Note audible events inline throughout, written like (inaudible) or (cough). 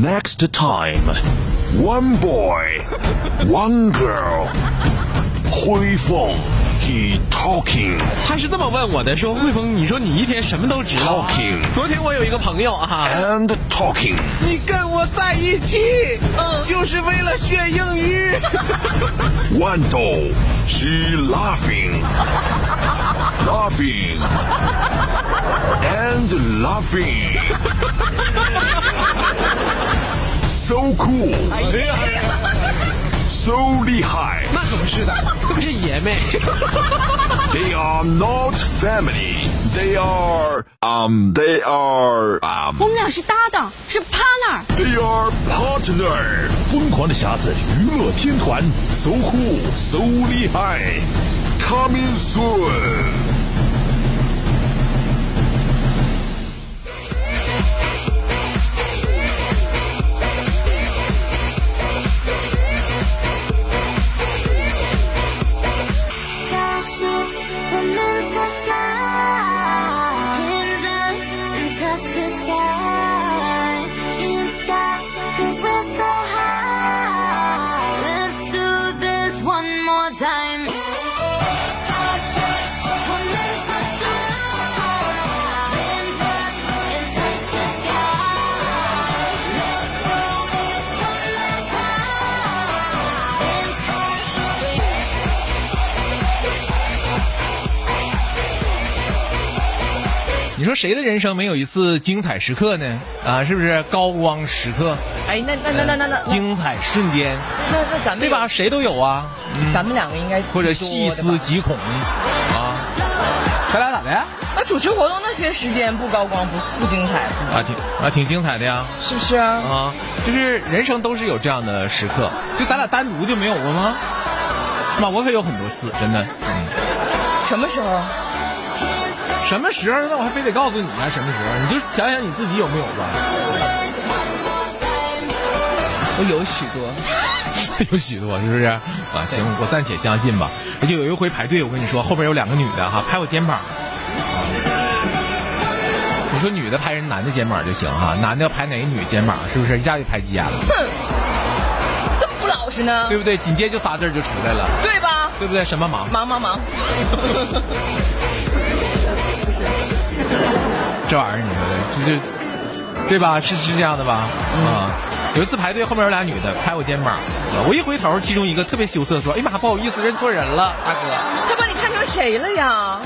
Next time, one boy, (laughs) one girl. 汇丰，he talking。他是这么问我的，说汇丰，你说你一天什么都知道。 Talking 昨天我有一个朋友啊， And talking. 你跟我在一起，嗯，就是为了学英语。 One (laughs) doll, she laughing, laughing, and laughing. (laughs) So cool, ，so 厉害。那可不是的，这不是爷们。 They (laughs) are not family. They are um. They are um. 我们俩是搭档，是 partner。 They are partner。疯狂的匣子娱乐天团，so cool，so 厉害，coming soon。 你说谁的人生没有一次精彩时刻呢？啊，是不是高光时刻、哎，那那那那那那精彩瞬间，那那咱们对吧？？谁都有啊，咱们两个应该或者细思极恐啊。咱俩咋的呀？那主持活动那些时间不高光不不精彩，啊，挺啊挺精彩的呀。是不是啊？啊，就是人生都是有这样的时刻，就咱俩单独就没有过吗？妈，我可有很多次，真的。什么时候？什么时候？那我还非得告诉你啊？什么时候？你就想想你自己有没有吧？我有许多。(laughs) 有许多，是不是？啊，行，我暂且相信吧。而且有一回排队，我跟你说，后边有两个女的哈，拍我肩膀。你说女的拍人男的肩膀就行哈，男的要拍哪个女肩膀，是不是一下就拍急眼了？哼，这么不老实呢？对不对？紧接着就仨字儿就出来了，对吧？对不对？什么忙？忙忙忙！(laughs) (laughs) 这玩意儿你说的，这这，对吧？是是这样的吧？啊，有一次排队，后面有俩女的拍我肩膀，啊我一回头，其中一个特别羞涩说：“哎呀妈，不好意思，认错人了，大哥。他把你看成谁了呀？”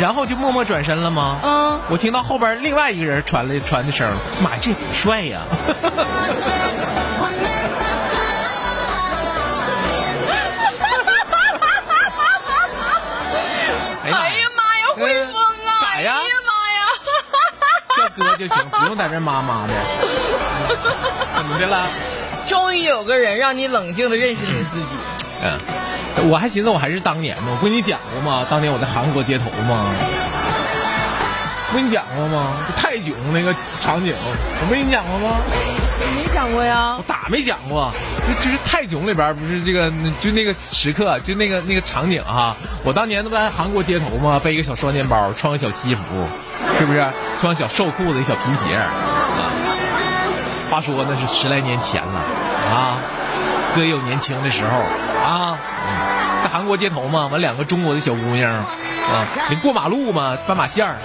然后就默默转身了吗？嗯，我听到后边另外一个人传来传的声，妈，这帅呀！哎 (laughs) 哎呀妈呀，汇丰哎呀妈呀！叫哥就行，不用在这妈妈的。(laughs) 怎么的了？终于有个人让你冷静的认识你自己。嗯，我还寻思我还是当年呢，我跟你讲过吗？当年我在韩国街头吗？我跟你讲过吗？就泰囧那个场景，我没跟你讲过吗？没讲过呀我？咋没讲过？就就是泰囧里边不是这个，就那个时刻，就那个那个场景哈、我当年那不在韩国街头吗？背一个小双肩包，穿个小西服，是不是？穿小瘦裤子，一小皮鞋啊。话说那是十来年前了啊，哥有年轻的时候啊，嗯在韩国街头嘛，完两个中国的小姑娘啊，你过马路嘛，斑马线儿，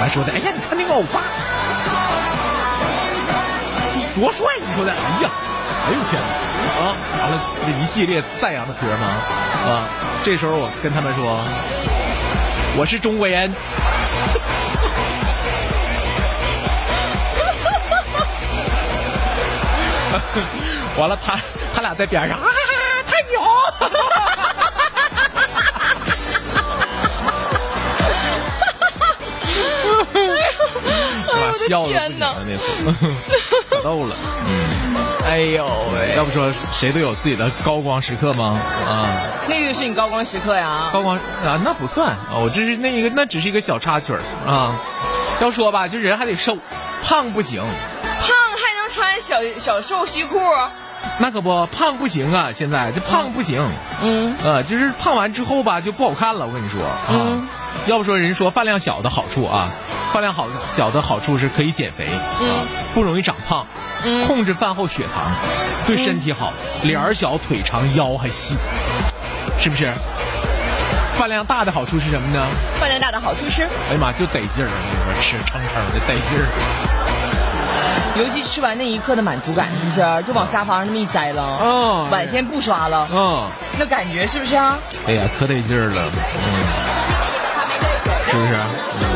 完说的，哎呀，你看那个欧巴。多帅！你说的，哎呀，哎呦天哪！啊，完了这一系列赞扬的歌嘛，啊，这时候我跟他们说，我是中国人。(laughs) 完了，他他俩在边上啊，太牛！笑的不行了那次，(laughs) 可逗了。嗯哎呦喂，要不说谁都有自己的高光时刻吗？啊，那个是你高光时刻呀？高光啊，那不算啊，我这是那一个，那只是一个小插曲儿啊。要说吧，就人还得瘦，胖不行，胖还能穿小小瘦西裤？那可不，胖不行啊！现在这胖不行，嗯，呃，就是胖完之后吧，就不好看了。我跟你说啊，嗯要不说人说饭量小的好处啊，饭量好小的好处是可以减肥，嗯啊，不容易长胖，控制饭后血糖，对身体好，脸儿小腿长腰还细，是不是？饭量大的好处是什么呢？饭量大的好处是，哎呀妈，就得劲儿，我跟你说，吃撑撑的得劲儿。尤其吃完那一刻的满足感，是不是？就往沙发上那么一栽了，嗯碗先不刷了，嗯，那感觉是不是啊？哎呀，可得劲儿了，嗯，是不是？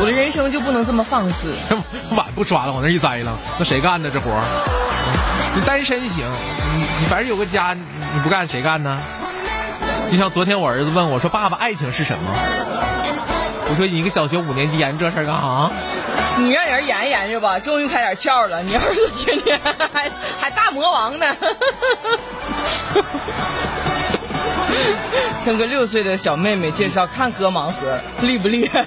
我的人生就不能这么放肆。(laughs) 碗不刷了，往那一栽了，那谁干的这活儿？你单身行，你你反正有个家，你你不干谁干呢？就像昨天我儿子问我说：“爸爸，爱情是什么？”我说：“你一个小学五年级研究这事儿干啥？你让人研究研究吧，终于开点窍了。你儿子天天还还大魔王呢，(laughs) (laughs) 跟个六岁的小妹妹介绍看哥盲盒，厉不厉害？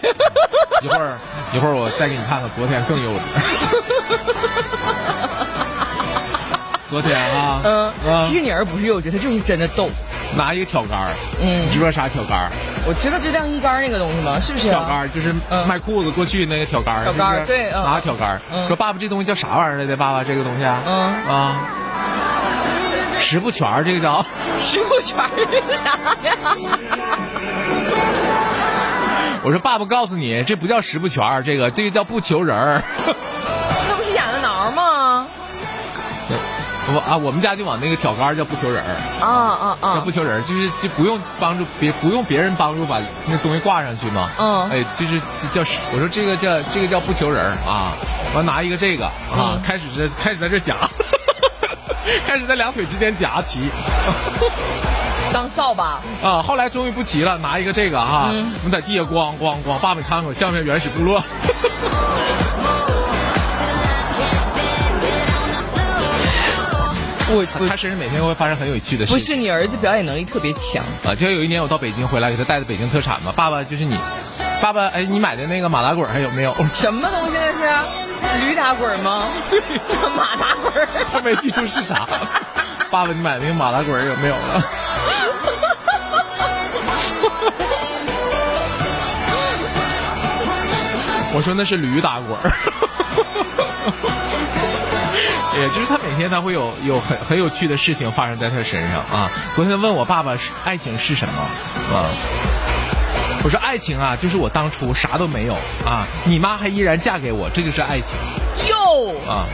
一会儿一会儿我再给你看看，昨天更幼稚。(laughs) 昨天啊，嗯，啊其实你儿不是幼稚，他就是真的逗。拿一个挑杆儿，嗯你知道啥挑杆儿？我知道就晾衣杆那个东西吗？是不是、挑杆儿就是嗯卖裤子过去那个挑杆儿，挑杆儿对嗯拿个挑杆儿嗯说爸爸这东西叫啥玩意儿来的？爸爸这个东西啊，嗯啊，十不全儿这个叫。十不全是啥呀？我说爸爸告诉你，这不叫十不全儿，这个这个叫不求人儿。那不是痒痒挠吗？我啊，我们家就往那个挑杆儿叫不求人儿，啊啊叫啊不！求人儿，就是就不用帮助别不用别人帮助把那东西挂上去嘛。嗯哎，就是叫我说这个叫这个叫不求人儿啊，完拿一个这个啊，嗯开始在开始在这夹，(laughs) 开始在两腿之间夹骑。(laughs) 当扫把，啊，后来终于不骑了，拿一个这个哈，嗯我们在地下咣咣咣，爸爸你看看我像不像原始部落？(laughs) 我他身上每天会发生很有趣的事情。不是你儿子表演能力特别强，啊，就像有一年我到北京回来，给他带的北京特产嘛，爸爸就是你，爸爸哎，你买的那个马打滚还有没有？(laughs) 什么东西那是？驴打滚吗？(laughs) 马打滚？他没记住是啥。(laughs) 爸爸，你买的那个马打滚有没有了？我说那是驴打滚儿。也就是他每天他会有有很很有趣的事情发生在他身上啊。昨天问我爸爸是爱情是什么啊？我说爱情啊，就是我当初啥都没有啊，你妈还依然嫁给我，这就是爱情哟，啊。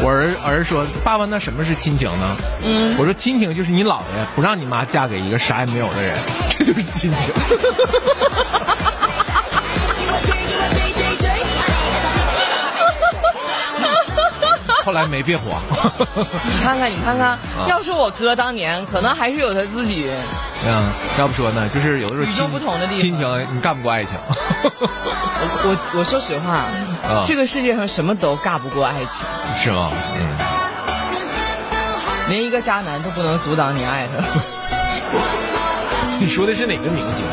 我儿儿说：“爸爸，那什么是亲情呢？”嗯，我说：“亲情就是你姥爷不让你妈嫁给一个啥也没有的人，这就是亲情。”来没别慌，你看看，你看看，要是我哥当年，可能还是有他自己。嗯，要不说呢，就是有的时候与众亲不同的地方亲情你干不过爱情。我我我说实话，啊这个世界上什么都干不过爱情，是吗？嗯，连一个渣男都不能阻挡你爱他。(laughs) 你说的是哪个明星？